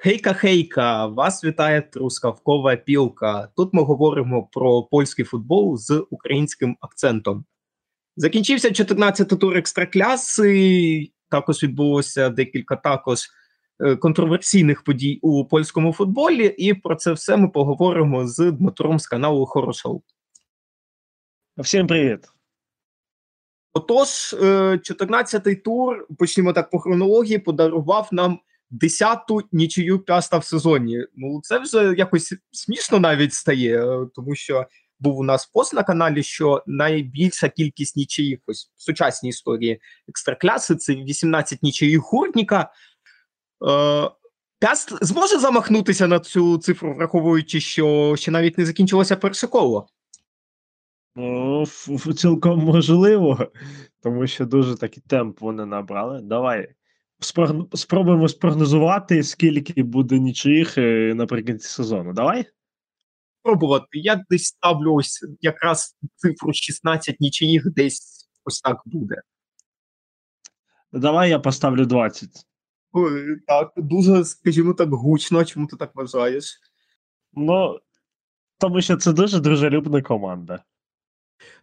Хейка-хейка! Вас вітає Трускавкова пілка. Тут ми говоримо про польський футбол з українським акцентом. Закінчився 14-й тур екстракляси. Також відбулося декілька також е, контроверсійних подій у польському футболі, і про це все ми поговоримо з Дмитром з каналу Хорошоу. Всім привіт. Отож, 14-й тур, почнімо так по хронології, подарував нам десяту нічию п'яста в сезоні. Ну це вже якось смішно навіть стає, е, тому що був у нас пост на каналі, що найбільша кількість нічиїв ось в сучасній історії екстракляси це 18 нічиїв гуртніка. Е, Пяст зможе замахнутися на цю цифру, враховуючи, що ще навіть не закінчилося перше коло. Ну, цілком можливо, тому що дуже такий темп вони набрали. Давай спробуємо спрогнозувати, скільки буде нічих е, наприкінці сезону. Давай? Пробувати. Я десь ставлю ось якраз цифру 16 нічиїх, десь ось так буде. Давай я поставлю 20. Так, дуже, скажімо так, гучно. Чому ти так вважаєш? Ну, тому що це дуже дружелюбна команда.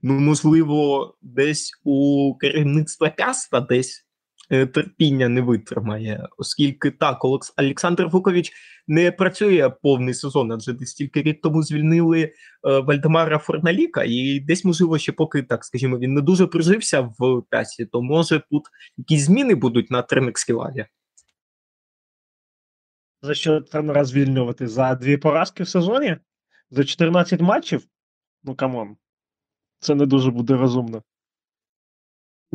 Ну, можливо, десь у керівництва пяста десь терпіння не витримає, оскільки так, Олександр Вукович не працює повний сезон, адже десь тільки рік тому звільнили е, Вальдемара Форналіка, і десь, можливо, ще поки так скажімо, він не дуже прижився в п'ясі, то може тут якісь зміни будуть на тренерській лаві. За що тренера звільнювати? За дві поразки в сезоні? За 14 матчів? Ну come on. Це не дуже буде розумно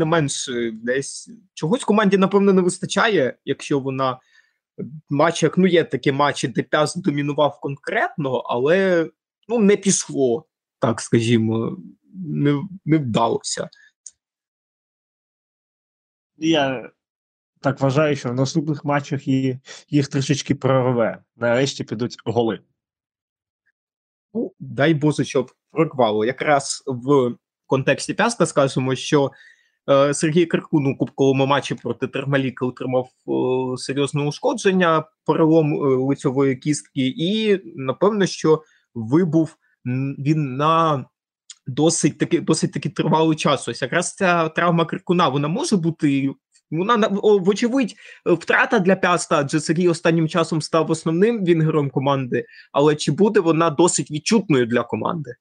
не менш е, десь чогось команді, напевно, не вистачає, якщо вона в матчах, ну є такі матчі, де П'яст домінував конкретно, але ну не пішло, так скажімо, не, не вдалося. Я так вважаю, що в наступних матчах їх, їх трішечки прорве. Нарешті підуть голи. Ну, дай Боже, щоб прорвало. Якраз в контексті Пяста скажемо, що Е, Сергій Киркун у кубковому матчі проти Термаліка отримав е, серйозне ушкодження, перелом е, лицьової кістки, і напевно, що вибув він на досить таки досить таки тривалий час. Ось якраз ця травма Киркуна вона може бути. Вона вочевидь втрата для пяста, адже Сергій останнім часом став основним вінгером команди. Але чи буде вона досить відчутною для команди?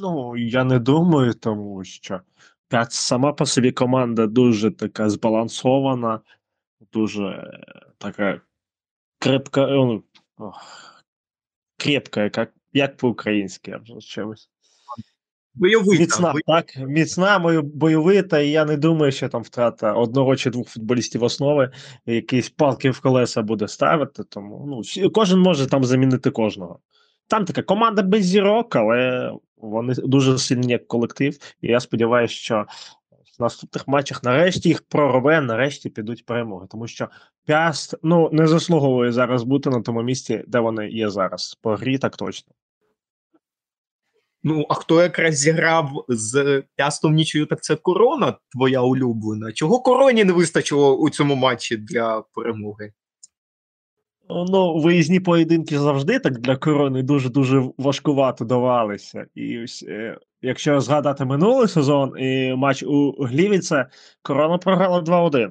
Ну, я не думаю, тому що П'ять сама по собі команда дуже така збалансована, дуже така крепка, ну, крепка, як як по-українськи, я вже чимось. Бойовита. Міцна, так, міцна, бойовита, і я не думаю, що там втрата одного чи двох футболістів основи, якісь палки в колеса буде ставити. Тому ну, кожен може там замінити кожного. Там така команда без зірок, але вони дуже сильні як колектив. І я сподіваюся, що в наступних матчах нарешті їх прорве, нарешті підуть перемоги. Тому що Пяст ну, не заслуговує зараз бути на тому місці, де вони є зараз. По грі так точно. Ну, а хто якраз зіграв з Пястом нічою, так це корона, твоя улюблена. Чого короні не вистачило у цьому матчі для перемоги? Ну, виїзні поєдинки завжди так для корони дуже-дуже важкувато давалися. І ось, е, якщо згадати минулий сезон і матч у Глівіце, корона програла 2-1.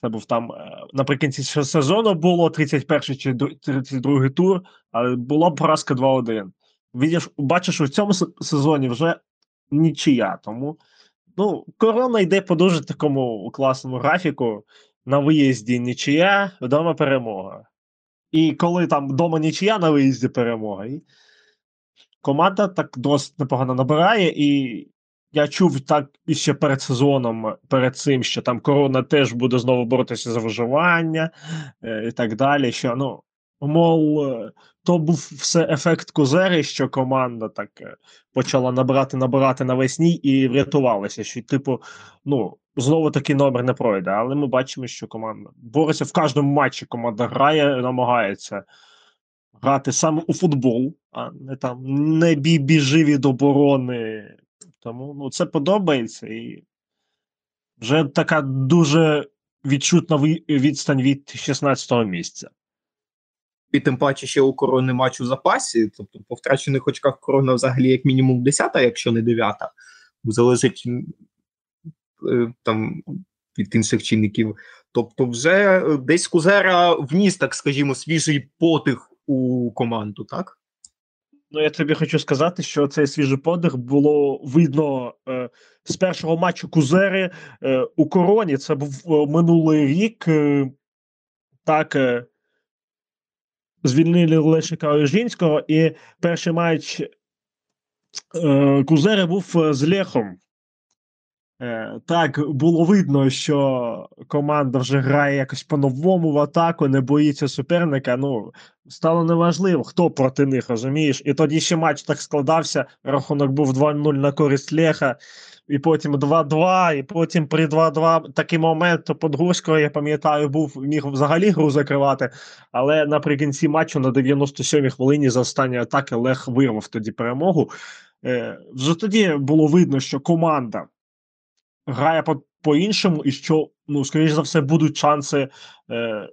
Це був там е, наприкінці сезону було 31 чи 32 тур, але була поразка 2-1. Видиш, бачиш, у цьому сезоні вже нічия. Тому ну, корона йде по дуже такому класному графіку на виїзді нічия, вдома перемога. І коли там вдома нічия на виїзді перемога, і команда так досить непогано набирає. І я чув так іще перед сезоном, перед цим, що там корона теж буде знову боротися за виживання е, і так далі. Що, ну, мов, е, то був все ефект Кузери, що команда так е, почала набирати, набирати навесні і врятувалася. Що, типу, ну знову такий номер не пройде. Але ми бачимо, що команда бореться в кожному матчі. Команда грає, намагається грати саме у футбол, а не там не біжи від оборони. Тому ну, це подобається і вже така дуже відчутна відстань від 16-го місця. І тим паче ще у корони матч у запасі, тобто по втрачених очках корона взагалі як мінімум 10-та, якщо не 9-та. Залежить е, там від інших чинників. Тобто, вже десь Кузера вніс, так скажімо, свіжий потих у команду, так? Ну, я тобі хочу сказати, що цей свіжий подих було видно е, з першого матчу Кузери е, у короні. Це був е, минулий рік. Е, так, е, звільнили Лешика Ожінського, і перший матч е, Кузери був е, з Лехом. Е, Так, було видно, що команда вже грає якось по-новому в атаку, не боїться суперника. Ну, стало неважливо, хто проти них, розумієш? І тоді ще матч так складався. Рахунок був 2-0 на користь Леха, і потім 2-2, і потім при 2-2 такий момент то Подгурського, я пам'ятаю, був міг взагалі гру закривати. Але наприкінці матчу на 97-й хвилині за останні атаки Лех вирвав тоді перемогу. Е, Вже тоді було видно, що команда грає по, по-іншому, і що, ну, скоріш за все, будуть шанси е,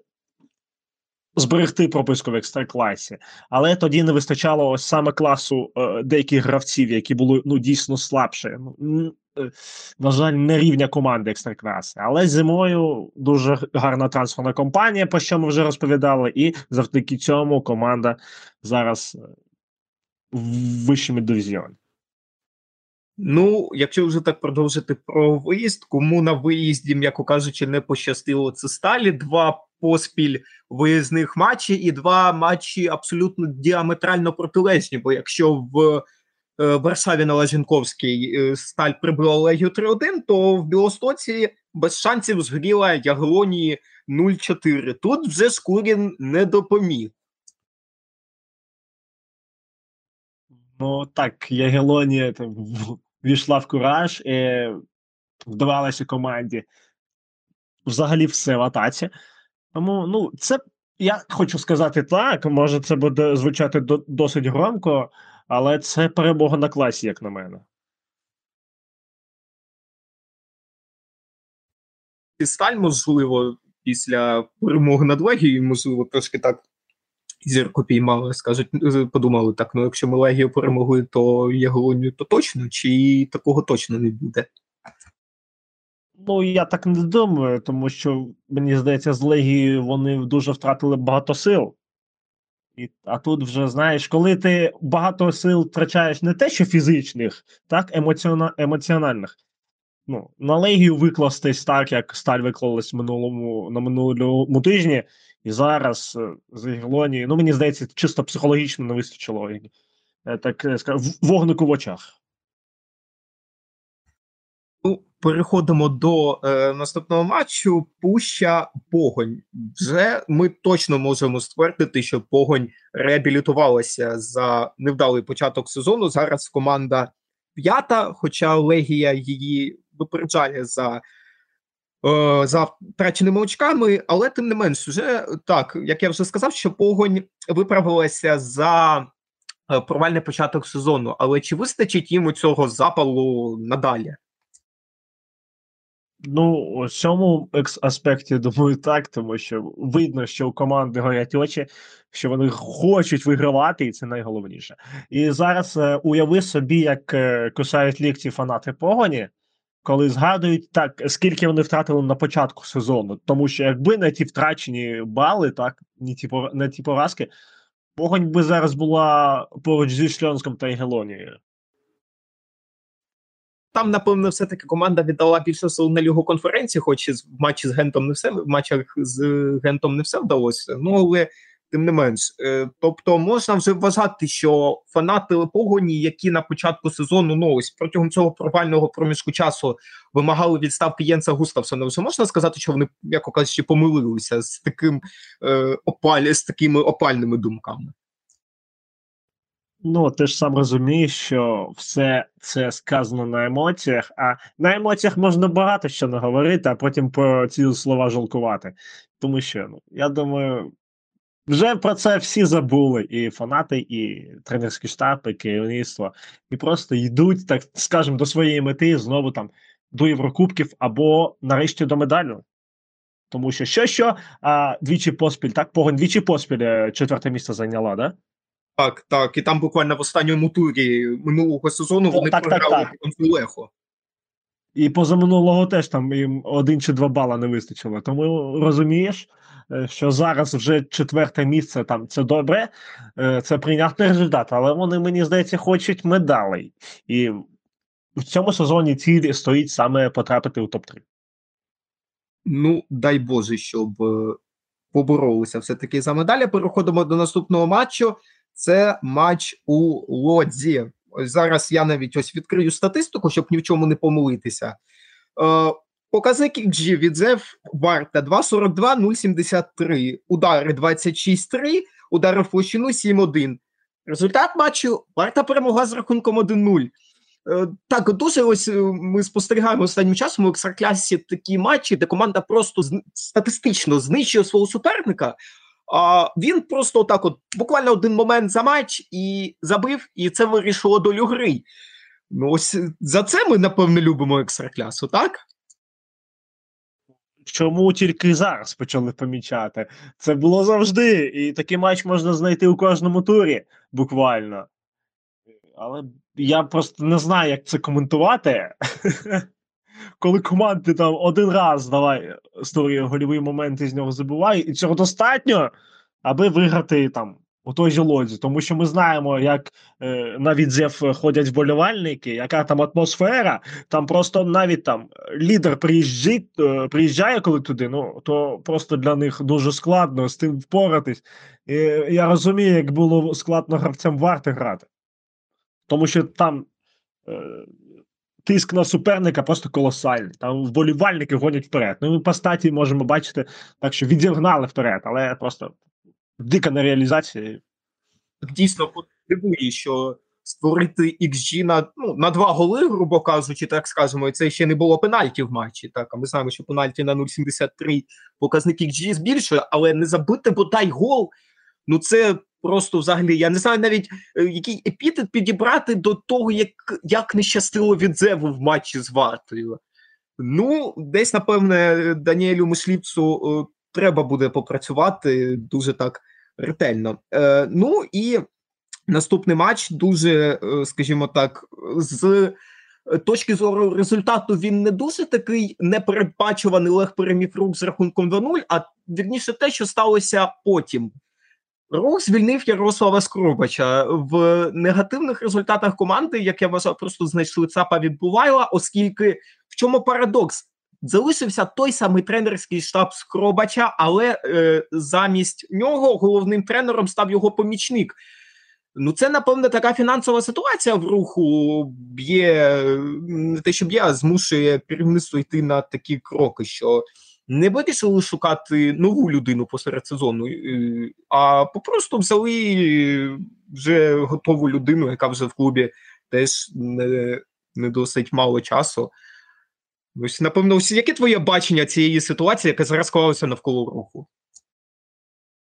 зберегти прописку в екстракlasі. Але тоді не вистачало ось саме класу е, деяких гравців, які були ну, дійсно слабші. Ну, е, на жаль, не рівня команди екстракляси. Але зимою дуже гарна трансферна компанія, про що ми вже розповідали, і завдяки цьому команда зараз е, в вищому дивізіоні. Ну, якщо вже так продовжити про виїзд, кому на виїзді, м'яко кажучи, не пощастило це сталі. Два поспіль виїзних матчі і два матчі абсолютно діаметрально протилежні. Бо якщо в е, Варшаві на Лаженковській е, сталь прибила Легію 3-1, то в Білостоці без шансів згоріла Ягелонії 0-4. Тут вже Шкурін не допоміг. Ну так, Ягелонія там війшла в кураж і вдавалася команді взагалі все в атаці. Тому, ну, це я хочу сказати так. Може, це буде звучати до, досить громко, але це перемога на класі, як на мене. І сталь, можливо, після перемоги над Легією, можливо, трошки так зірку піймали, скажуть, подумали так: ну якщо ми Легію перемогли, то Ягелонію то точно, чи такого точно не буде? Ну, я так не думаю, тому що мені здається, з Легією вони дуже втратили багато сил. І, А тут вже знаєш, коли ти багато сил втрачаєш не те, що фізичних, так, емоціона, емоціональних. Ну, На Легію викластись так, як сталь виклалась минулому, на минулому тижні, і зараз е, з Ігелонії, ну мені здається, чисто психологічно не вистачило е, так е, вогнику в очах. Ну, переходимо до е, наступного матчу. Пуща Погонь. Вже ми точно можемо ствердити, що Погонь реабілітувалася за невдалий початок сезону. Зараз команда п'ята, хоча Легія її випереджає за за втраченими очками, але тим не менш, вже так як я вже сказав, що погонь виправилася за е, провальний початок сезону. Але чи вистачить їм у цього запалу надалі? Ну, у цьому аспекті думаю, так, тому що видно, що у команди горять очі, що вони хочуть вигравати, і це найголовніше. І зараз е, уяви собі, як е, кусають лікті фанати погоні коли згадують так, скільки вони втратили на початку сезону. Тому що якби не ті втрачені бали, так, не ті, поразки, погонь би зараз була поруч зі Шльонськом та Егелонією. Там, напевно, все-таки команда віддала більше сил на лігу конференції, хоч і в матчі з Гентом не все в матчах з Гентом не все вдалося. Ну але тим не менш. Е, тобто можна вже вважати, що фанати погоні, які на початку сезону ну ось протягом цього провального проміжку часу вимагали відставки Єнса Густавсона, вже можна сказати, що вони, як кажучи, помилилися з таким е, опалі, з такими опальними думками. Ну, ти ж сам розумієш, що все це сказано на емоціях, а на емоціях можна багато що не говорити, а потім про ці слова жалкувати. Тому що ну, я думаю, вже про це всі забули, і фанати, і тренерський штаб, і керівництво, і просто йдуть, так скажемо, до своєї мети знову там до Єврокубків або нарешті до медалю. Тому що що, що, а двічі поспіль, так? Погонь двічі поспіль е, четверте місце зайняла, да? Так, так. І там буквально в останньому турі минулого сезону вони так, програли так. Конфулехо. І позаминулого теж там їм один чи два бала не вистачило. Тому розумієш, що зараз вже четверте місце там це добре, е, це прийнятний результат, але вони, мені здається, хочуть медалей. І в цьому сезоні ціль стоїть саме потрапити у топ-3. Ну, дай Боже, щоб е, поборолися все-таки за медалі. Переходимо до наступного матчу. Це матч у Лодзі. Ось зараз я навіть ось відкрию статистику, щоб ні в чому не помилитися. Е, показник XG від ЗЕВ Варта 2,42, 0,73. Удари 26,3, удари в площину 7,1. Результат матчу Варта перемогла з рахунком 1-0. Е, Так, дуже ось е, ми спостерігаємо останнім часом у екстраклясі такі матчі, де команда просто статистично знищує свого суперника. А він просто так, от буквально один момент за матч і забив, і це вирішило долю гри. Ну, ось е, за це ми, напевно, любимо екстраклясу, так? Чому тільки зараз почали помічати? Це було завжди, і такий матч можна знайти у кожному турі, буквально. Але я просто не знаю, як це коментувати. Коли команди там один раз давай створює гольовий момент і з нього забуває, і цього достатньо, аби виграти там у той же лодзі. Тому що ми знаємо, як е, на відзев ходять вболівальники, яка там атмосфера, там просто навіть там лідер приїжджає, е, приїжджає коли туди, ну то просто для них дуже складно з тим впоратись. І я розумію, як було складно гравцям варти грати. Тому що там е, тиск на суперника просто колосальний. Там вболівальники гонять вперед. Ну, ми по статі можемо бачити, так що відігнали вперед, але просто дика на реалізації. Дійсно от дивує, що створити XG на, ну, на два голи, грубо кажучи, так скажемо, і це ще не було пенальті в матчі. Так, а ми знаємо, що пенальті на 0,73 показник XG збільшує, але не забити бодай гол. Ну це просто взагалі. Я не знаю навіть е, який епітет підібрати до того, як, як не щастило від Зеву в матчі з Вартою. Ну, десь, напевне, Даніелю Мишлівцу е, треба буде попрацювати дуже так ретельно. Е, ну і наступний матч дуже, е, скажімо так, з точки зору результату він не дуже такий непередбачуваний Олег переміг рух з рахунком 2-0, а вірніше те, що сталося потім. Рух звільнив Ярослава Скрубача в негативних результатах команди, як я вважав, просто знайшли ЦАПа від Булайла, оскільки в чому парадокс? Залишився той самий тренерський штаб Скробача, але е, замість нього головним тренером став його помічник. Ну, це, напевне, така фінансова ситуація в руху б'є не те, що б'є, а змушує керівництво йти на такі кроки, що не вирішили шукати нову людину посеред сезону, е, а попросту взяли вже готову людину, яка вже в клубі теж не, не досить мало часу. Ось, напевно, ось яке твоє бачення цієї ситуації, яка зараз склалася навколо руху?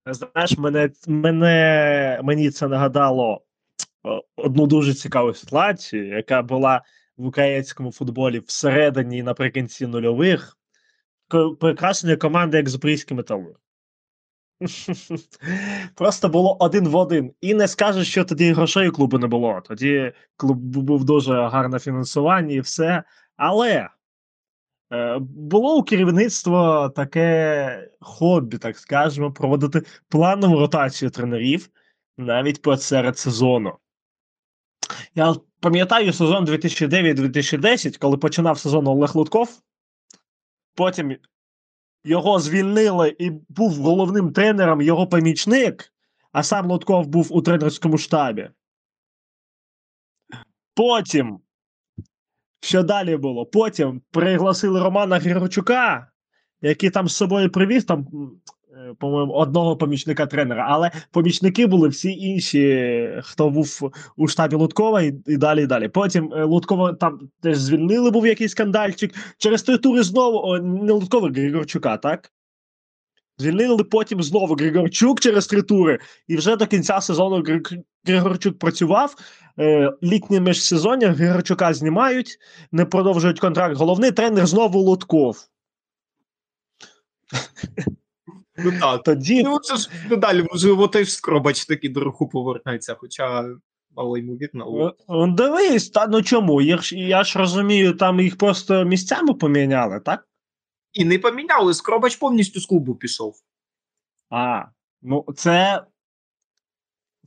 Знаєш, мене, мене, мені це нагадало одну дуже цікаву ситуацію, яка була в українському футболі всередині наприкінці нульових. Прекрасної команди, як Запорізький металург. Просто було один в один. І не скажеш, що тоді грошей у клубу не було. Тоді клуб був дуже гарне фінансування і все. Але е, було у керівництва таке хобі, так скажемо, проводити планову ротацію тренерів навіть посеред сезону. Я пам'ятаю сезон 2009-2010, коли починав сезон Олег Лутков. Потім його звільнили і був головним тренером його помічник, а сам Лутков був у тренерському штабі. Потім, що далі було? Потім пригласили Романа Григорчука, який там з собою привіз там, е, по-моєму, одного помічника тренера, але помічники були всі інші, хто був у штабі Луткова, і, і далі, і далі. Потім е, Луткова там теж звільнили, був якийсь скандальчик. Через три тури знову не Луткова, Григорчука, так? Звільнили потім знову Григорчук через три тури, і вже до кінця сезону Гри- Григорчук працював. Е, літнє міжсезоння Григорчука знімають, не продовжують контракт. Головний тренер знову Лутков. Ну так. Тоді Ну, це ж далі, можливо, теж скробач таки до руху повернеться, хоча мало ймовірно. Ну, Дивись, та ну чому? Я ж, я ж розумію, там їх просто місцями поміняли, так? І не поміняли, скробач повністю з клубу пішов. А, ну це.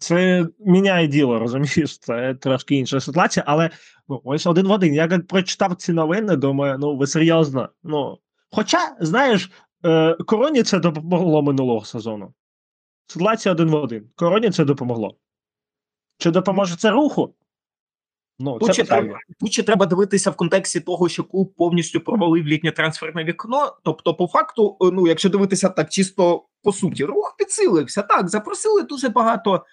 Це міняє діло, розумієш? Це трошки інша ситуація, але ну, ось один в один. Я як прочитав ці новини, думаю, ну ви серйозно. Ну, хоча, знаєш, е, короні це допомогло минулого сезону. Ситуація один в один. Короні це допомогло. Чи допоможе це руху? Ну, Тут ще, треба, тут ще треба дивитися в контексті того, що клуб повністю провалив літнє трансферне вікно. Тобто, по факту, е, ну, якщо дивитися так, чисто по суті, рух підсилився. Так, запросили дуже багато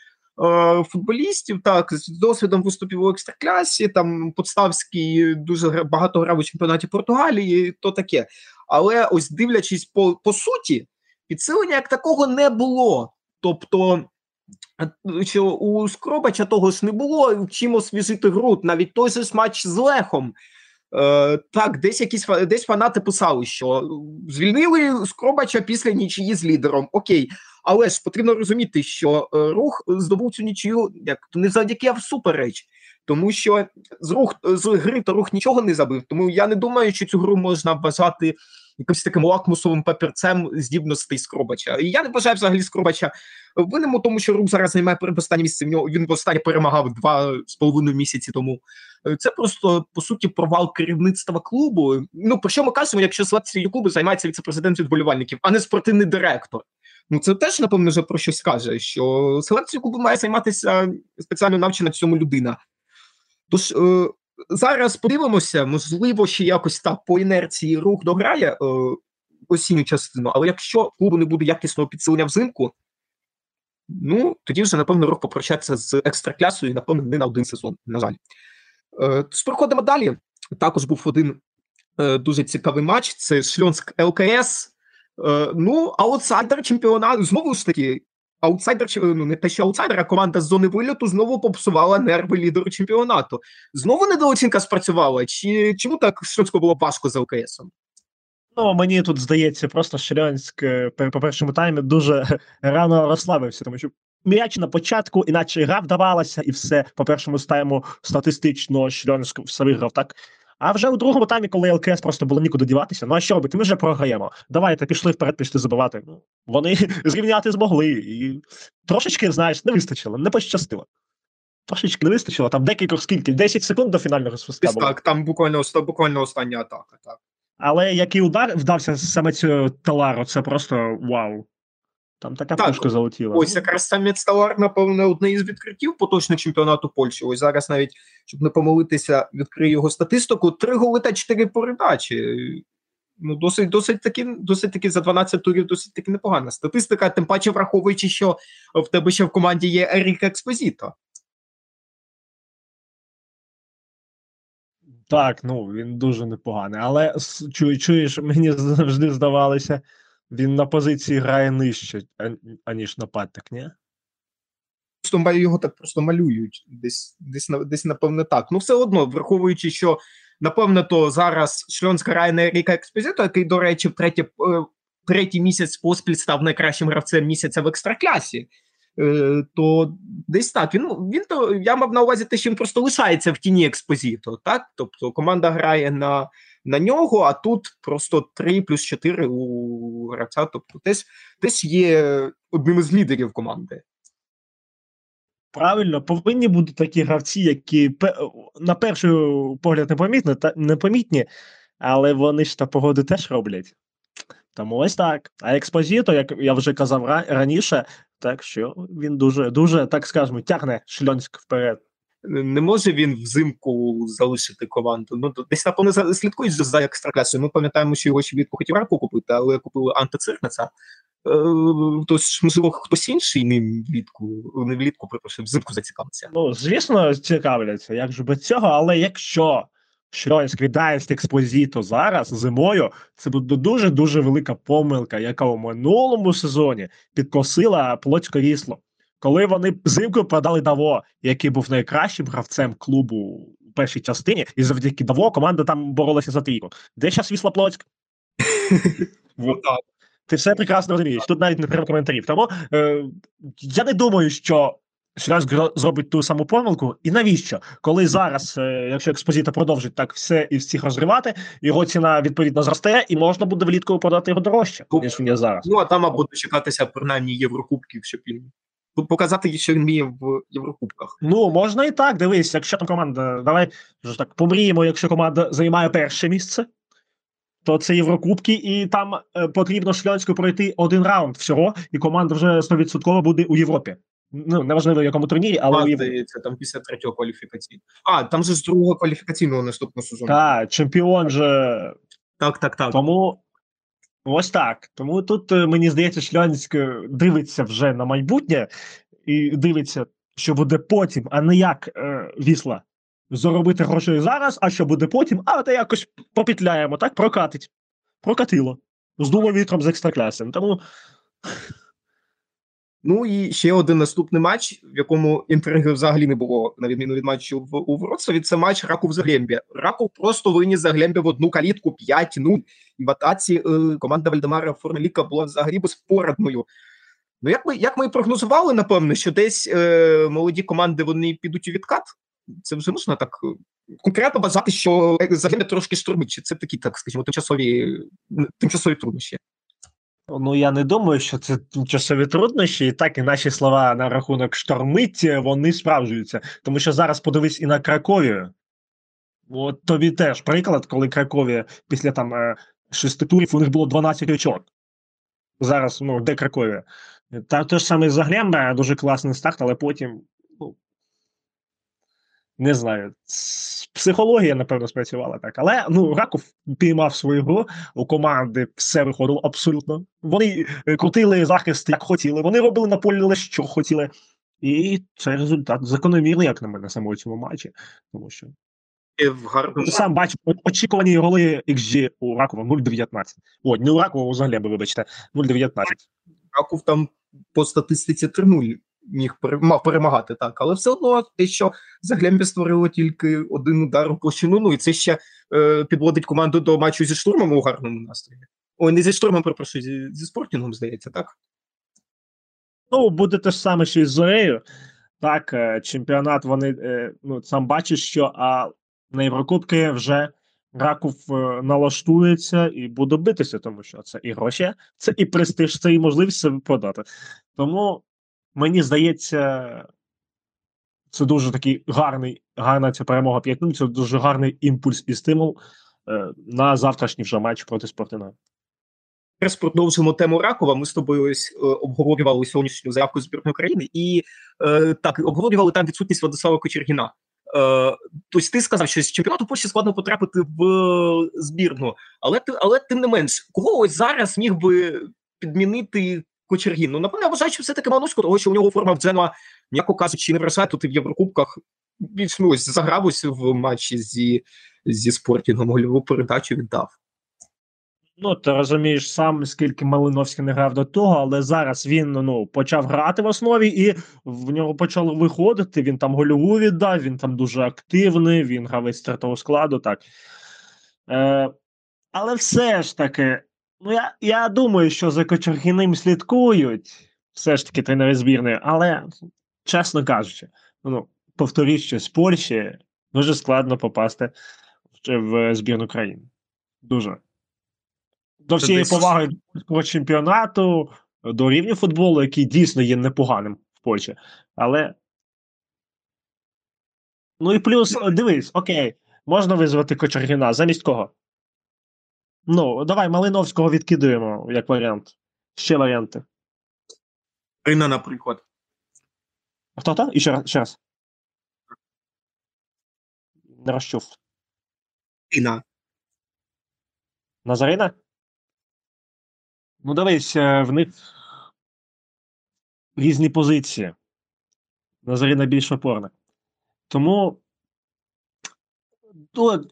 е, футболістів, так, з досвідом виступів у екстраклясі. Там Подставський дуже багато грав у чемпіонаті Португалії, то таке. Але ось дивлячись по, по суті, підсилення як такого не було. Тобто. Е, Що у Скробача того ж не було чим освіжити гру, навіть той же ж матч з Лехом. Е, так, десь якісь десь фанати писали, що е, звільнили Скробача після нічиї з лідером. Окей, але ж потрібно розуміти, що е, рух здобув цю нічию як не завдяки, а всупереч. Тому що з рух з гри то рух нічого не забив. Тому я не думаю, що цю гру можна вважати якимось таким лакмусовим папірцем здібностей Скробача. І я не вважаю взагалі Скробача винним у тому, що рух зараз займає передостаннє місце. В нього він востаннє перемагав два з половиною місяці тому. Е, Це просто по суті провал керівництва клубу. Ну про що ми кажемо, якщо селекцією клубу займається віце-президент від вболівальників, а не спортивний директор. Ну це теж напевно вже про щось каже, що селекцією клубу має займатися спеціально навчена цьому людина. Тож е, зараз подивимося, можливо, ще якось так по інерції рух дограє е, осінню частину, але якщо клубу не буде якісного підсилення взимку, ну тоді вже напевно рух попрощаться з екстраклясою, напевно не на один сезон, на жаль. Е, Тож переходимо далі. Також був один е, дуже цікавий матч. Це Шльонськ ЛКС. Е, ну, аутсайдер чемпіонату. Знову ж таки, аутсайдер, чи- ну не те, що аутсайдер, а команда з зони вильоту знову попсувала нерви лідеру чемпіонату. Знову недооцінка спрацювала. Чи чому так Шльонську було важко з ЛКСом? Ну, мені тут здається, просто Шрянськ е, по першому таймі дуже рано розслабився, тому що м'яч на початку, іначе гра вдавалася, і все по першому тайму статистично Шльонськ все виграв, так? А вже у другому таймі, коли ЛКС просто було нікуди діватися, ну а що робити? Ми вже програємо. Давайте пішли вперед, пішли забивати. Ну, вони зрівняти змогли. І трошечки, знаєш, не вистачило, не пощастило. Трошечки не вистачило. Там декількох скільки? 10 секунд до фінального свистка було. так, там буквально, буквально остання атака. Так. Але який удар вдався саме цього Талару, це просто вау. Там така Так, пушка залетіла. Ось якраз сам Мецталар, напевно, одне із відкриттів поточного чемпіонату Польщі. Ось зараз навіть, щоб не помилитися, відкрию його статистику. Три голи та чотири передачі. Ну, досить, досить таки, досить таки за 12 турів, досить таки непогана статистика, тим паче враховуючи, що в тебе ще в команді є Ерік Експозіто. Так, ну він дуже непоганий. Але чуєш, мені завжди здавалося, він на позиції грає нижче, аніж нападник, ні? Просто його так просто малюють. Десь, десь, десь, напевне, так. Ну, все одно, враховуючи, що напевно, то зараз Шльонська грає на Еріка Експозіто, який, до речі, в третє, е, третій місяць поспіль став найкращим гравцем місяця в екстраклясі. Е, то десь так. Він, він то я мав на увазі те, що він просто лишається в тіні експозіто. Так? Тобто команда грає на, на нього, а тут просто 3 плюс 4 у гравця. Тобто, теж, теж є одним із лідерів команди. Правильно, повинні бути такі гравці, які на перший погляд непомітні, та непомітні, але вони ж та погоди теж роблять. Тому ось так. А експозіто, як я вже казав раніше, так що він дуже, дуже, так скажемо, тягне шльонськ вперед. не може він взимку залишити команду. Ну то десь напевно слідкують за, за. Ми пам'ятаємо, що його ще влітку хотів раку купити, але купили антицирнаця. Е, Тож, можливо, хтось інший ним влітку, не влітку, перепрошую, взимку зацікавиться. Ну, звісно, цікавляться, як же без цього, але якщо Віддає з експозіто зараз зимою, це буде дуже дуже велика помилка, яка у минулому сезоні підкосила плотське рісло. Коли вони взимку продали Даво, який був найкращим гравцем клубу у першій частині, і завдяки Даво команда там боролася за трійку. Де зараз вісла Плотськ? Ну. Ти все прекрасно розумієш. Тут навіть не треба коментарів. Тому е, я не думаю, що Шрас зробить ту саму помилку. І навіщо? Коли зараз, е, якщо експозита продовжить так все і всіх розривати, його ціна відповідно зросте, і можна буде влітку продати його дорожче, ніж він є зараз. Ну а там або дочекатися принаймні Єврокубків, щоб він показати, що він вміє в Єврокубках. Ну можна і так. Дивись, якщо там команда, давай вже так помріємо, якщо команда займає перше місце. То це Єврокубки, і там е, потрібно Шльонську пройти один раунд всього, і команда вже 100% буде у Європі. Ну, неважливо, в якому турнірі, але а, здається, там після третього кваліфікаційного. А, там же з другого кваліфікаційного наступного сезону. Так, чемпіон же. Так, так, так. Тому ось так. Тому тут, е, мені здається, Шльонськ дивиться вже на майбутнє і дивиться, що буде потім, а не як е, вісла. Заробити грошей зараз, а що буде потім, а то якось попітляємо, так? Прокатить. Прокатило. Здуло вітром з екстраклясом. Тому. Ну і ще один наступний матч, в якому інтриги взагалі не було, на відміну від матчу в у Вроцлаві, Це матч Раков Заглембі. Раков просто виніс Заглембі в одну калітку 5-0. І в атаці е, команда Вальдемара Форнеліка була взагалі безпорадною. Ну, як ми як ми і прогнозували, напевно, що десь е, молоді команди вони підуть у відкат. Це вже можна так е, конкретно бажати, що Заглембі трошки штурмить. Це такі, так скажімо, тимчасові тимчасові труднощі. Ну, я не думаю, що це тимчасові труднощі, і так і наші слова на рахунок штормить, вони справджуються. Тому що зараз подивись і на Краковію. От тобі теж приклад, коли Краковія після там е, шести турів у них було 12 очок. Зараз, ну, де Краковія? Та те ж саме Заглемба, дуже класний старт, але потім. Не знаю. Психологія, напевно, спрацювала так. Але ну, Раков піймав свою гру, у команди все виходило абсолютно. Вони е, крутили захист, як хотіли, вони робили на полі, що хотіли. І це результат закономірний, як на мене, саме у цьому матчі. Тому що в гарному... Сам бачив очікувані голи XG у Ракова 0,19. О, не у Ракова, Заглеби, вибачте, 0,19. Раков там по статистиці 3-0 міг мав перемагати так, але все одно те, що Заглембі створило тільки один удар у площину, ну і це ще е, підводить команду до матчу зі штурмом у гарному настрої. Ой, не зі штурмом, перепрошую, зі, зі спортінгом, здається, так? Ну, буде те ж саме, що і з Зорею. Так, е, чемпіонат вони е, ну, сам бачиш, що а на Єврокубки вже Раков е, налаштується і буде битися, тому що це і гроші, це і престиж, це і можливість себе продати. Тому Мені здається, це дуже такий гарний, гарна ця перемога 5-0, Це дуже гарний імпульс і стимул е, на завтрашній вже матч проти Спортина. Зараз продовжимо тему Ракова. Ми з тобою ось е, обговорювали сьогоднішню заявку збірної України і е, так обговорювали там відсутність Владислава Кочергіна. Е, Тобто ти сказав, що з чемпіонату Польщі складно потрапити в збірну, але але тим не менш, кого ось зараз міг би підмінити Кочергін. Ну, напевно, я вважаю, що все-таки Манусько, того, що у нього форма в Дженуа, м'яко кажучи, не виросає тут в Єврокубках. Більш ну, заграв ось в матчі зі зі спортінгом, гольову передачу віддав. Ну, ти розумієш сам, скільки Малиновський не грав до того, але зараз він ну, почав грати в основі, і в нього почало виходити. Він там гольову віддав, він там дуже активний, він гравець стартового складу. так. Е, Але все ж таки, Ну, я я думаю, що за Кочергіним слідкують все ж таки тренери збірної, але, чесно кажучи, ну, повторюсь, що з Польщі дуже складно попасти в збірну країни. Дуже. До всієї поваги до чемпіонату, до рівня футболу, який дійсно є непоганим в Польщі. Але. Ну і плюс, дивись, окей, можна визвати Кочергіна. Замість кого? Ну, давай Малиновського відкидуємо як варіант. Ще варіанти. Рина, наприклад. Хто то? І ще раз. ще раз. Не розчув. Рина. Назарина? Ну, дивись, е, в них різні позиції. Назарина більш опорна. Тому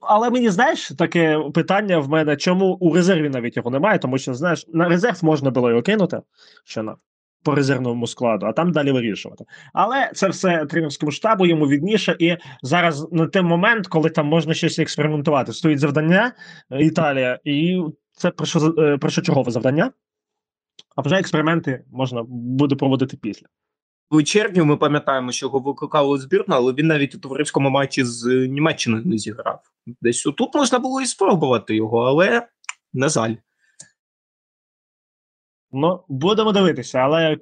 але мені знаєш таке питання в мене, чому у резерві навіть його немає, тому що знаєш, на резерв можна було його кинути ще на по резервному складу, а там далі вирішувати. Але це все тренерському штабу йому відніше, і зараз на той момент, коли там можна щось експериментувати, стоїть завдання е, Італія, і це першочергове завдання. А вже експерименти можна буде проводити після. У червні ми пам'ятаємо, що його викликали збірну, але він навіть у товариському матчі з Німеччиною не зіграв. Десь тут можна було і спробувати його, але на жаль. Ну, будемо дивитися, але.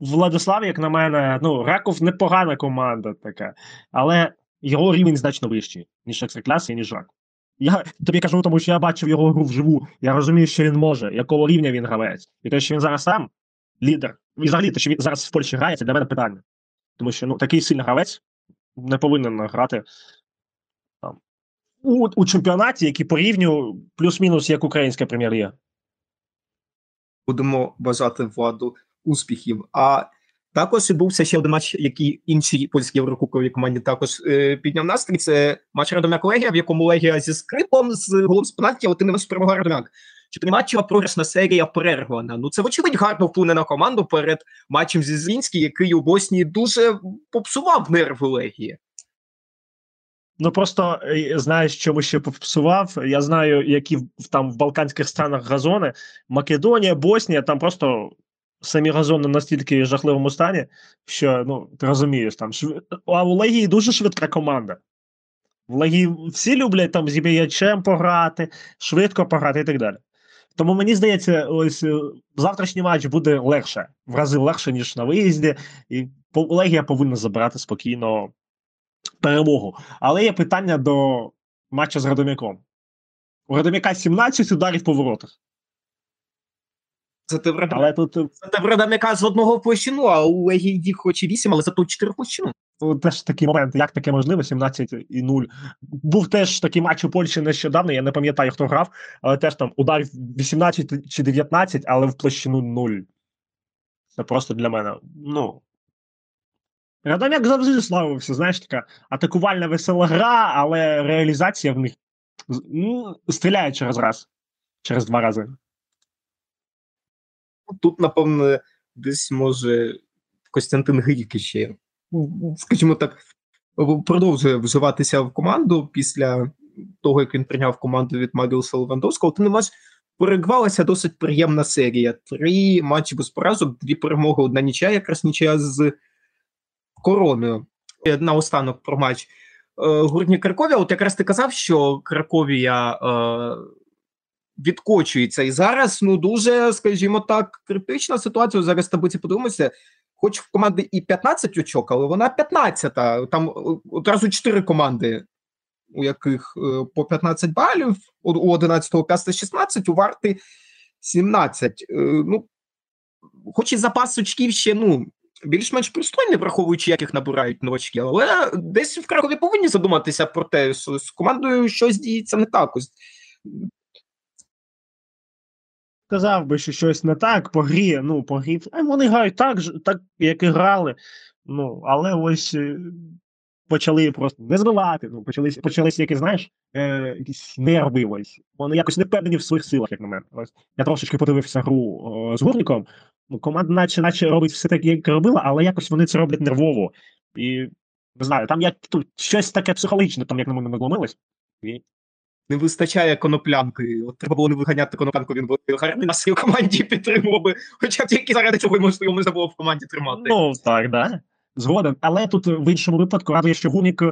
Владислав, як на мене, ну, Раков непогана команда така, але його рівень значно вищий, ніж екстракляси, ніж Раков. Я тобі кажу, тому що я бачив його гру вживу. Я розумію, що він може, якого рівня він гравець. І те, що він зараз сам лідер, і взагалі те, що він зараз в Польщі грає, це для мене питання. Тому що ну, такий сильний гравець не повинен грати там, у, у чемпіонаті, який по рівню плюс-мінус як українська прем'єр-ліга. Будемо бажати владу успіхів. А також відбувся ще один матч, який іншій польській єврокубковій команді також е, підняв настрій. Це матч Радомяк Легія, в якому Легія зі скрипом з голом з пенальті, але ти не перемога Радомяк. Чотириматчева програшна серія перервана. Ну це вочевидь гарно вплине на команду перед матчем зі Зрінський, який у Боснії дуже попсував нерви Легії. Ну просто е, знаєш, чому ще попсував. Я знаю, які там в Балканських странах газони. Македонія, Боснія, там просто самі газони настільки жахливому стані, що ну ти розумієш, там шв... а у Легії дуже швидка команда. В Легії всі люблять там з м'ячем пограти, швидко пограти і так далі. Тому мені здається, ось е, завтрашній матч буде легше, в рази легше, ніж на виїзді, і Легія повинна забирати спокійно перемогу. Але є питання до матчу з Радомяком. У Радомяка 17 ударів по воротах. Ти в Але тут Це в Радомяка з одного площину, а у Легії їх хоч і 8, але зато 4 площину. Теж такий момент, як таке можливо, 17 і 0. Був теж такий матч у Польщі нещодавно, я не пам'ятаю, хто грав, але теж там ударів 18 чи 19, але в площину 0. Це просто для мене. Ну. Радомяк завжди славився, знаєш, така атакувальна весела гра, але реалізація в них ну, стріляє через раз, через два рази. Тут, напевно, десь може Костянтин Гирік ще, скажімо так, продовжує вживатися в команду після того, як він прийняв команду від Маріуса Левандовського. Тим не менш, перегвалася досить приємна серія. Три матчі без поразок, дві перемоги, одна нічия, якраз нічия з короною. Наостанок про матч. Е, Гурні Краковія, от якраз ти казав, що Краковія е, відкочується. І зараз ну дуже, скажімо так, критична ситуація. Зараз таблиці подивимося. Хоч в команди і 15 очок, але вона 15-та. Там одразу 4 команди, у яких е, по 15 балів, у 11-го Пяста 16, у варти 17. Е, ну, хоч і запас очків ще ну, більш-менш пристойний, враховуючи, як їх набирають новачки, але десь в Кракові повинні задуматися про те, що з командою щось діється не так. Ось Сказав би, що щось не так по грі. Ну, по грі. Вони грають так, так як і грали. Ну, але ось е, почали просто не збивати. Ну, почалися, почалися якісь, знаєш, е, якісь нерви. Ось. Вони якось не впевнені в своїх силах, як на мене. Ось. Я трошечки подивився гру о, з гурником. Ну, команда, наче, наче робить все так, як робила, але якось вони це роблять нервово. І не знаю, там як тут щось таке психологічне, там як на мене нагломилось. І не вистачає коноплянки. От треба було не виганяти коноплянку, він був гарний на своїй команді підтримував би. Хоча б тільки заради цього можливо можна було в команді тримати. Ну так, да. Згоден. Але тут в іншому випадку радує, що Гунік.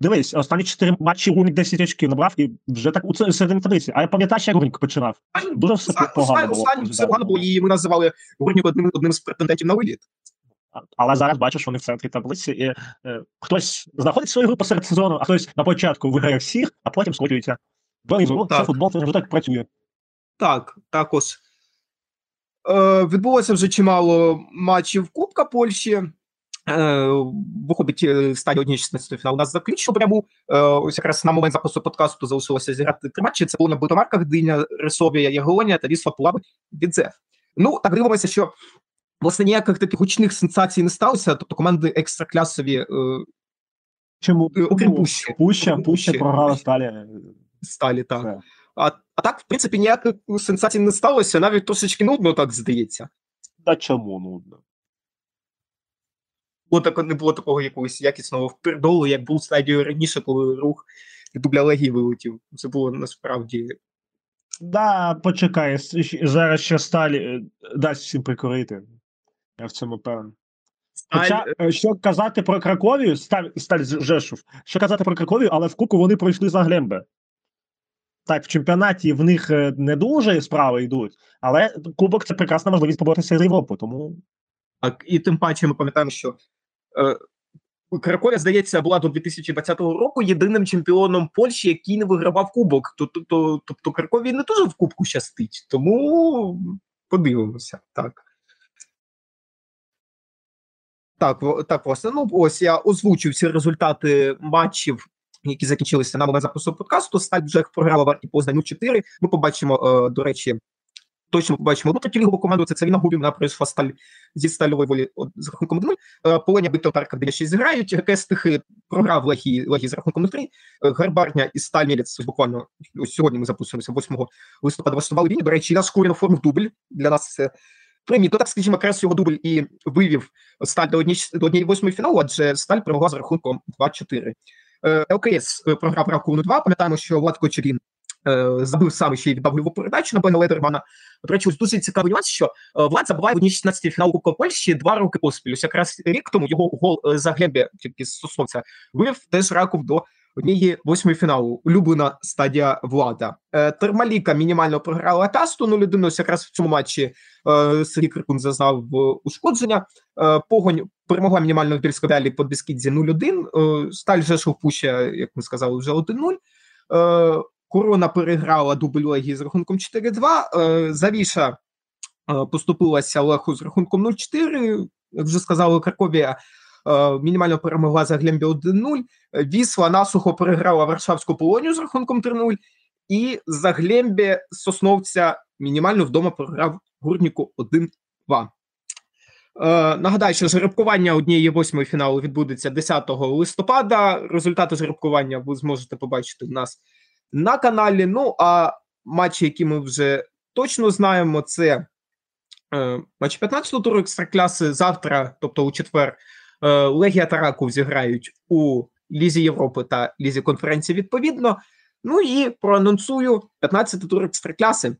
Дивись, останні чотири матчі Гунік 10 очків набрав і вже так у середині таблиці. А я пам'ятаєш, як Гунік починав? Дуже все погано було. Все погано було, і ми називали Гунік одним, одним з претендентів на виліт. Але зараз бачиш, вони в центрі таблиці, і е, хтось знаходить свою гру посеред сезону, а хтось на початку виграє всіх, а потім скочується. Ну, це футбол, це вже так працює. Так, також. Е, Відбулося вже чимало матчів Кубка Польщі. Е, Виходить е, стадія 16 фіналу. У нас заключно пряму. Е, ось якраз на момент запису подкасту залишилося зіграти три матчі. Це було на Бутомарках, Диня, Рисовія, Ягелонія та Вісла Пулаби Відзев. Ну, так дивимося, що власне ніяких таких гучних сенсацій не сталося. Тобто команди екстраклясові. Е, Чому? Окрім Пущі. Пуща, Пуща програла сталі. Сталі, так. А а так, в принципі, ніяких сенсацій не сталося, навіть трошечки нудно так здається. Та чому нудно? Бо так не було такого якогось якісного впердолу, як був стадію раніше, коли рух дубля легі вилетів. Це було насправді Да, почекай, зараз ще сталь е, дасть всім прикурити. Я в цьому певен. Хоча, е, що казати про Краковію, сталь, сталь Жешув, що казати про Краковію, але в Куку вони пройшли за Глембе. Так, в чемпіонаті в них е, не дуже справи йдуть, але Кубок це прекрасна можливість поборотися з Європу. Тому. Так, і тим паче ми пам'ятаємо, що е, Краковія, здається, була до 2020 року єдиним чемпіоном Польщі, який не вигравав Кубок. Тобто, тобто Кракові не дуже в Кубку щастить. Тому подивимося. Так. Так, так, власне, ну ось я озвучив всі результати матчів, які закінчилися на момент запису подкасту. Сталь вже програла Варті Познаń 4. Ми побачимо, е, до речі, точно побачимо одну третю команду. Це Царіна Губівна пройшла сталь зі стальової волі з рахунком 1 Полоня Битоварка 9-6 зіграють. Кестихи програв Легі, Легі з рахунком 3 Гарбарня і Сталь Мілець буквально ось сьогодні ми запустимося 8 листопада влаштували війні. До речі, я скурено форму дубль. Для нас це премії, то так скажімо, якраз його дубль і вивів сталь до однієї до однієї восьмої фіналу, адже сталь перемогла з рахунком 2-4. Е, ЛКС програв Раковину 2. Пам'ятаємо, що Влад Кочерін е, забив саме ще й віддав його передачу на Бена Ледермана. До речі, ось дуже цікавий нюанс, що е, Влад забуває в одній 16 фіналу Кубка Польщі два роки поспіль. Ось якраз рік тому його гол за Глебі, тільки з Сосновця, вивів теж Раков до однієї восьмої фіналу. Улюблена стадія влада. Е, Термаліка мінімально програла Тасту 0-1. Якраз в цьому матчі е, Сергій Крикун зазнав ушкодження. Е, Погонь перемогла мінімально в Більськодалі по Бескідзі 0-1. Сталь Жешов Пуща, як ми сказали, вже 1-0. Корона переграла дубль Легі з рахунком 4-2. Завіша поступилася Леху з рахунком 0-4. Як вже сказали, Краковія мінімально перемогла Заглембє 1-0. Вісла насухо переграла Варшавську полонію з рахунком 3-0. І Заглембє Сосновця мінімально вдома програв Гурніку 1-2. Е, нагадаю, що жеребкування однієї восьмої фіналу відбудеться 10 листопада. Результати жеребкування ви зможете побачити в нас на каналі. Ну а матчі, які ми вже точно знаємо, це е, матч 15-го туру екстракляси завтра, тобто у четвер, Е, Легія та Раков зіграють у Лізі Європи та Лізі конференції відповідно. Ну і проанонсую 15 тур екстракляси. Е,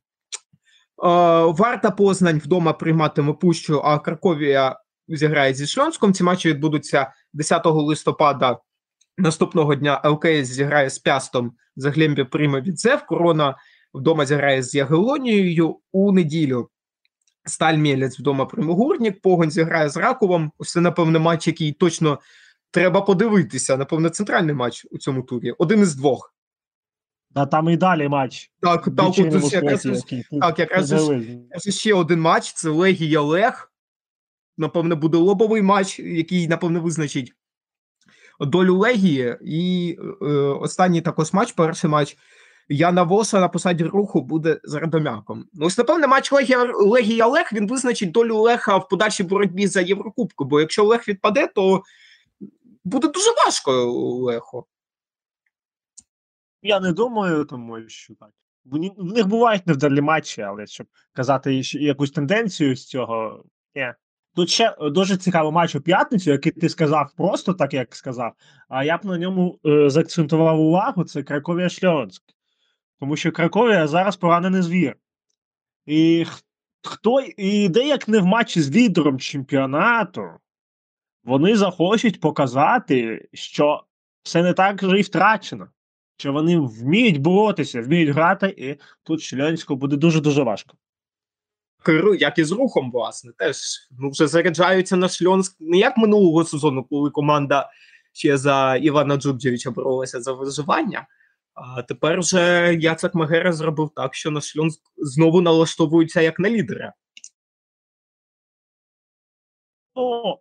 Варта Познань вдома прийматиме Пущу, а Краковія зіграє зі Шльонськом. Ці матчі відбудуться 10 листопада. Наступного дня ЛКС зіграє з Пястом, Заглембі прийме від Зев. Корона вдома зіграє з Ягелонією у неділю. Сталь Мєлець вдома Примогурник, Погонь зіграє з Раковом. Це, напевне, матч, який точно треба подивитися. Напевне, центральний матч у цьому турі. Один із двох. А там і далі матч. Так, так, от, якраз, так, якраз ще один матч це Легія Лег. Напевне, буде лобовий матч, який, напевне, визначить долю Легії. І е, останній також матч, перший матч Яна Воса на посаді руху буде з Радомяком. Ну, ось, напевне, матч Легія Олег він визначить долю Леха в подальшій боротьбі за Єврокубку. Бо якщо Олег відпаде, то буде дуже важко Леху. Я не думаю, тому що так. В них бувають невдалі матчі, але щоб казати якусь тенденцію з цього. Ні. Тут ще дуже цікавий матч у п'ятницю, який ти сказав просто так, як сказав. А я б на ньому е, заакцентував увагу: це Краковія Шльонськ. Тому що Краковія зараз поранений звір. І хто і як не в матчі з лідером чемпіонату, вони захочуть показати, що все не так вже і втрачено. Що вони вміють боротися, вміють грати, і тут Шльонську буде дуже-дуже важко. Як і з рухом, власне, теж ну, вже заряджаються на Шльонськ не як минулого сезону, коли команда ще за Івана Джубджевича боролася за виживання. А тепер вже Яцек Магера зробив так, що на шльон знову налаштовується як на лідера. Ну,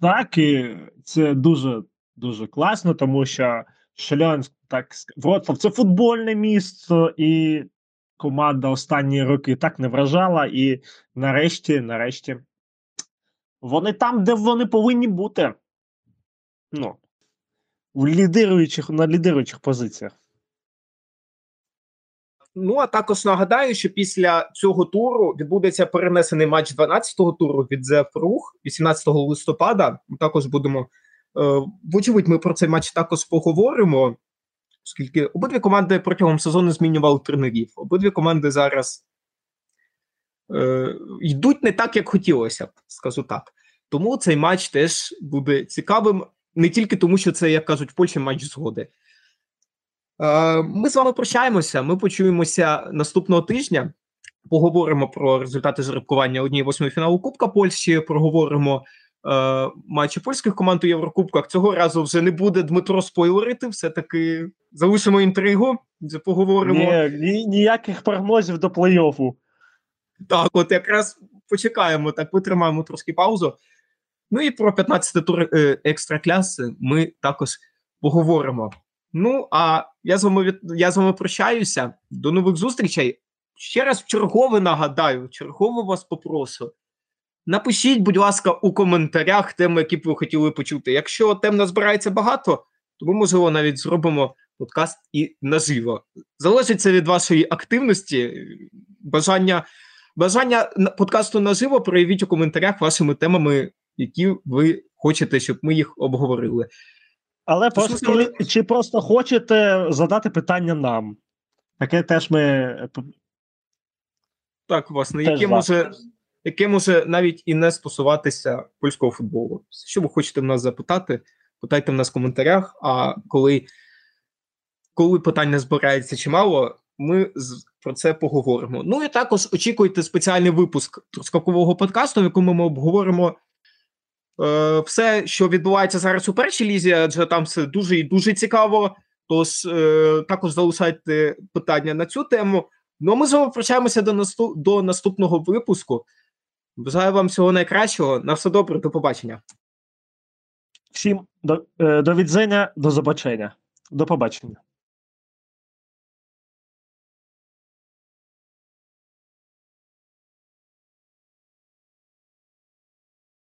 так, і це дуже дуже класно, тому що Шльонськ, так Вроцлав це футбольне місце, і команда останні роки так не вражала. І нарешті, нарешті, вони там, де вони повинні бути. Ну, в лідируючих на лідируючих позиціях. Ну а також нагадаю, що після цього туру відбудеться перенесений матч 12-го туру від Зефрух 18 листопада. Ми також будемо е, вочевидь. Ми про цей матч також поговоримо. оскільки обидві команди протягом сезону змінювали тренерів. Обидві команди зараз е, йдуть не так, як хотілося б, скажу так. Тому цей матч теж буде цікавим, не тільки тому, що це, як кажуть в Польщі, матч згоди. Е, ми з вами прощаємося. Ми почуємося наступного тижня. Поговоримо про результати жеребкування однієї восьмої фіналу Кубка Польщі. Проговоримо е, матчі польських команд у Єврокубках. Цього разу вже не буде Дмитро спойлерити. Все таки залишимо інтригу. Поговоримо. Ні, ні, ніяких прогнозів до плей-оффу. Так, от якраз почекаємо, так витримаємо трошки паузу. Ну і про 15 тур е, екстра кляси ми також поговоримо. Ну, а я з вами я з вами прощаюся. До нових зустрічей. Ще раз чергове нагадаю, чергово вас попрошу. Напишіть, будь ласка, у коментарях теми, які б ви хотіли почути. Якщо тем назбирається багато, то ми, можливо, навіть зробимо подкаст і наживо. Залежить це від вашої активності, бажання. Бажання подкасту наживо проявіть у коментарях вашими темами, які ви хочете, щоб ми їх обговорили. Але Тож ми просто, сьогодні- чи просто хочете задати питання нам? Таке теж ми. е, Так, власне, Теж яке може, яке може навіть і не стосуватися польського футболу. Що ви хочете в нас запитати, питайте в нас в коментарях. А коли, коли питань не збирається чимало, ми про це поговоримо. Ну і також очікуйте спеціальний випуск скакового подкасту, в якому ми обговоримо. Е, все, що відбувається зараз у першій лізі, адже там все дуже і дуже цікаво. Тож е, також залишайте питання на цю тему. Ну, а ми з вами прощаємося до, наступ... до наступного випуску. Бажаю вам всього найкращого. На все добре, до побачення. Всім до, е, до відзення, до побачення. До побачення.